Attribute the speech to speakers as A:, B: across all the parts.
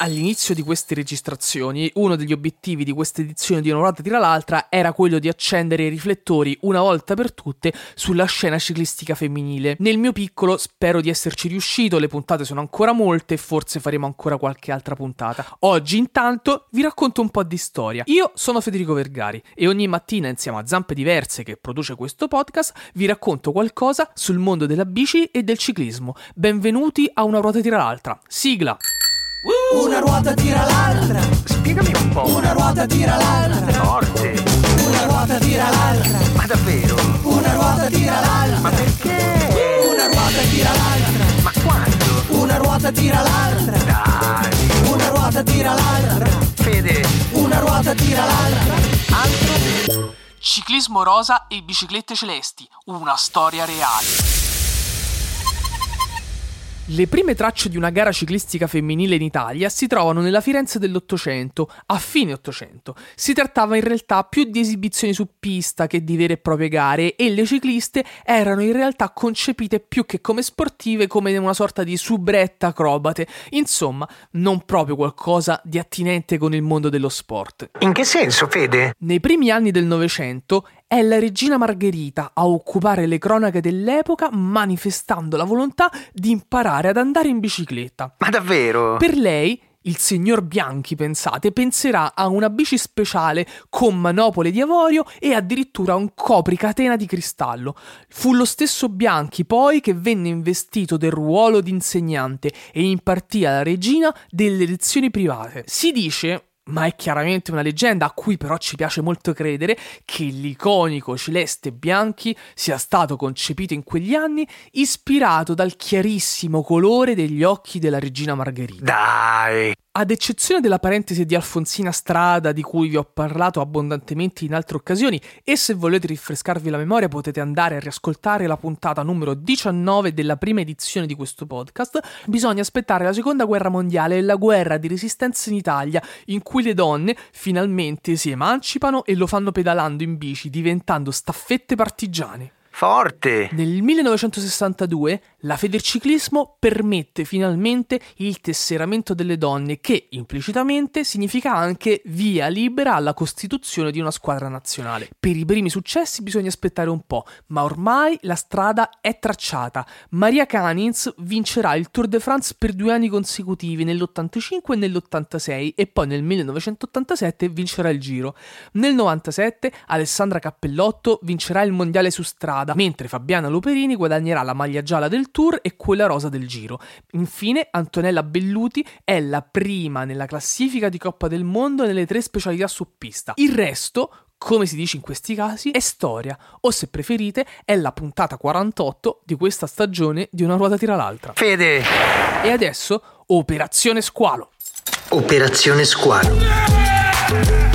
A: all'inizio di queste registrazioni, uno degli obiettivi di questa edizione di Una Ruota Tira l'Altra era quello di accendere i riflettori una volta per tutte sulla scena ciclistica femminile. Nel mio piccolo spero di esserci riuscito, le puntate sono ancora molte e forse faremo ancora qualche altra puntata. Oggi intanto vi racconto un po' di storia. Io sono Federico Vergari e ogni mattina insieme a Zampe Diverse che produce questo podcast vi racconto qualcosa sul mondo della bici e del ciclismo. Benvenuti a Una Ruota Tira l'Altra. Sigla!
B: Una ruota tira l'altra.
C: Spiegami un po'.
B: Una ruota tira l'altra.
C: Forte.
B: Una ruota tira l'altra.
C: Ma davvero?
B: Una ruota tira l'altra.
C: Ma perché?
B: Una ruota tira l'altra.
C: Ma quando?
B: Una ruota tira l'altra.
C: Dai.
B: Una ruota tira l'altra.
C: Fede.
B: Una ruota tira l'altra.
C: Altro?
A: Ciclismo rosa e biciclette celesti, una storia reale. Le prime tracce di una gara ciclistica femminile in Italia si trovano nella Firenze dell'Ottocento, a fine Ottocento. Si trattava in realtà più di esibizioni su pista che di vere e proprie gare e le cicliste erano in realtà concepite più che come sportive come una sorta di subretta acrobate, insomma, non proprio qualcosa di attinente con il mondo dello sport.
C: In che senso, Fede?
A: Nei primi anni del Novecento è la regina Margherita a occupare le cronache dell'epoca manifestando la volontà di imparare ad andare in bicicletta.
C: Ma davvero?
A: Per lei, il signor Bianchi, pensate, penserà a una bici speciale con manopole di avorio e addirittura un copricatena di cristallo. Fu lo stesso Bianchi poi che venne investito del ruolo di insegnante e impartì alla regina delle lezioni private. Si dice, ma è chiaramente una leggenda a cui però ci piace molto credere che l'iconico Celeste Bianchi sia stato concepito in quegli anni ispirato dal chiarissimo colore degli occhi della regina Margherita.
C: Dai.
A: Ad eccezione della parentesi di Alfonsina Strada di cui vi ho parlato abbondantemente in altre occasioni e se volete rinfrescarvi la memoria potete andare a riascoltare la puntata numero 19 della prima edizione di questo podcast, bisogna aspettare la seconda guerra mondiale e la guerra di resistenza in Italia in cui le donne finalmente si emancipano e lo fanno pedalando in bici diventando staffette partigiane.
C: Forte.
A: Nel 1962 la Federciclismo permette finalmente il tesseramento delle donne che implicitamente significa anche via libera alla costituzione di una squadra nazionale. Per i primi successi bisogna aspettare un po', ma ormai la strada è tracciata. Maria Canins vincerà il Tour de France per due anni consecutivi nell'85 e nell'86 e poi nel 1987 vincerà il Giro. Nel 97 Alessandra Cappellotto vincerà il mondiale su strada mentre Fabiana Loperini guadagnerà la maglia gialla del Tour e quella rosa del Giro. Infine, Antonella Belluti è la prima nella classifica di Coppa del Mondo nelle tre specialità su pista. Il resto, come si dice in questi casi, è storia, o se preferite, è la puntata 48 di questa stagione di Una ruota tira l'altra.
C: Fede.
A: E adesso, Operazione Squalo.
C: Operazione Squalo.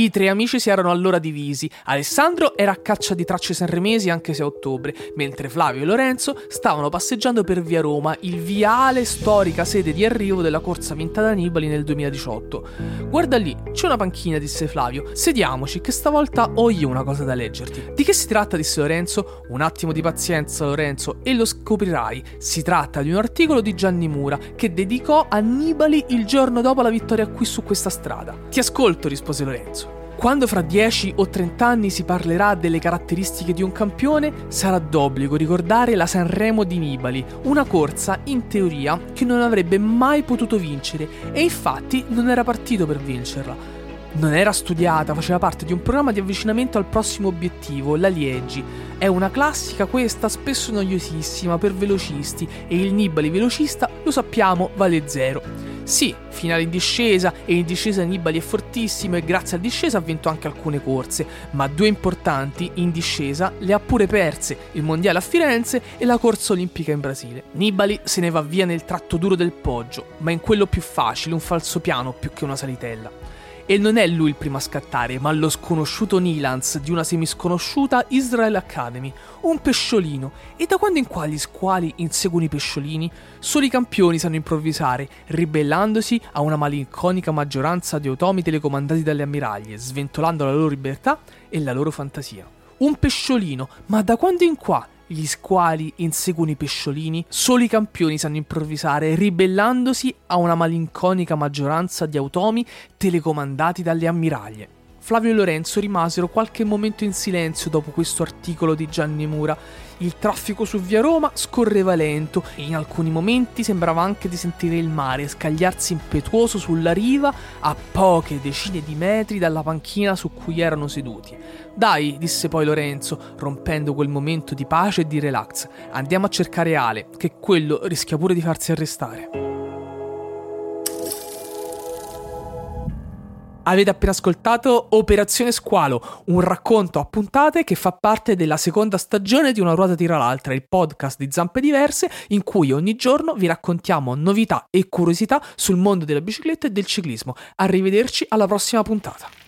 A: I tre amici si erano allora divisi. Alessandro era a caccia di tracce sanremesi anche se a ottobre, mentre Flavio e Lorenzo stavano passeggiando per via Roma, il viale storica sede di arrivo della corsa vinta da Annibali nel 2018. Guarda lì, c'è una panchina, disse Flavio. Sediamoci, che stavolta ho io una cosa da leggerti. Di che si tratta? disse Lorenzo. Un attimo di pazienza, Lorenzo, e lo scoprirai. Si tratta di un articolo di Gianni Mura che dedicò Annibali il giorno dopo la vittoria qui su questa strada. Ti ascolto, rispose Lorenzo. Quando fra 10 o 30 anni si parlerà delle caratteristiche di un campione, sarà d'obbligo ricordare la Sanremo di Nibali, una corsa in teoria che non avrebbe mai potuto vincere e infatti non era partito per vincerla. Non era studiata, faceva parte di un programma di avvicinamento al prossimo obiettivo, la Liegi. È una classica questa, spesso noiosissima per velocisti e il Nibali velocista, lo sappiamo, vale zero. Sì, finale in discesa e in discesa Nibali è fortissimo e grazie al discesa ha vinto anche alcune corse, ma due importanti in discesa le ha pure perse, il mondiale a Firenze e la corsa olimpica in Brasile. Nibali se ne va via nel tratto duro del poggio, ma in quello più facile, un falso piano più che una salitella. E non è lui il primo a scattare, ma lo sconosciuto Nilans di una semisconosciuta Israel Academy, un pesciolino. E da quando in qua gli squali inseguono i pesciolini, solo i campioni sanno improvvisare, ribellandosi a una malinconica maggioranza di automi telecomandati dalle ammiraglie, sventolando la loro libertà e la loro fantasia. Un pesciolino, ma da quando in qua gli squali inseguono i pesciolini, solo i campioni sanno improvvisare, ribellandosi a una malinconica maggioranza di automi telecomandati dalle ammiraglie. Flavio e Lorenzo rimasero qualche momento in silenzio dopo questo articolo di Gianni Mura. Il traffico su via Roma scorreva lento e in alcuni momenti sembrava anche di sentire il mare scagliarsi impetuoso sulla riva a poche decine di metri dalla panchina su cui erano seduti. Dai, disse poi Lorenzo, rompendo quel momento di pace e di relax, andiamo a cercare Ale, che quello rischia pure di farsi arrestare. Avete appena ascoltato Operazione Squalo, un racconto a puntate che fa parte della seconda stagione di Una ruota tira l'altra, il podcast di Zampe Diverse, in cui ogni giorno vi raccontiamo novità e curiosità sul mondo della bicicletta e del ciclismo. Arrivederci alla prossima puntata.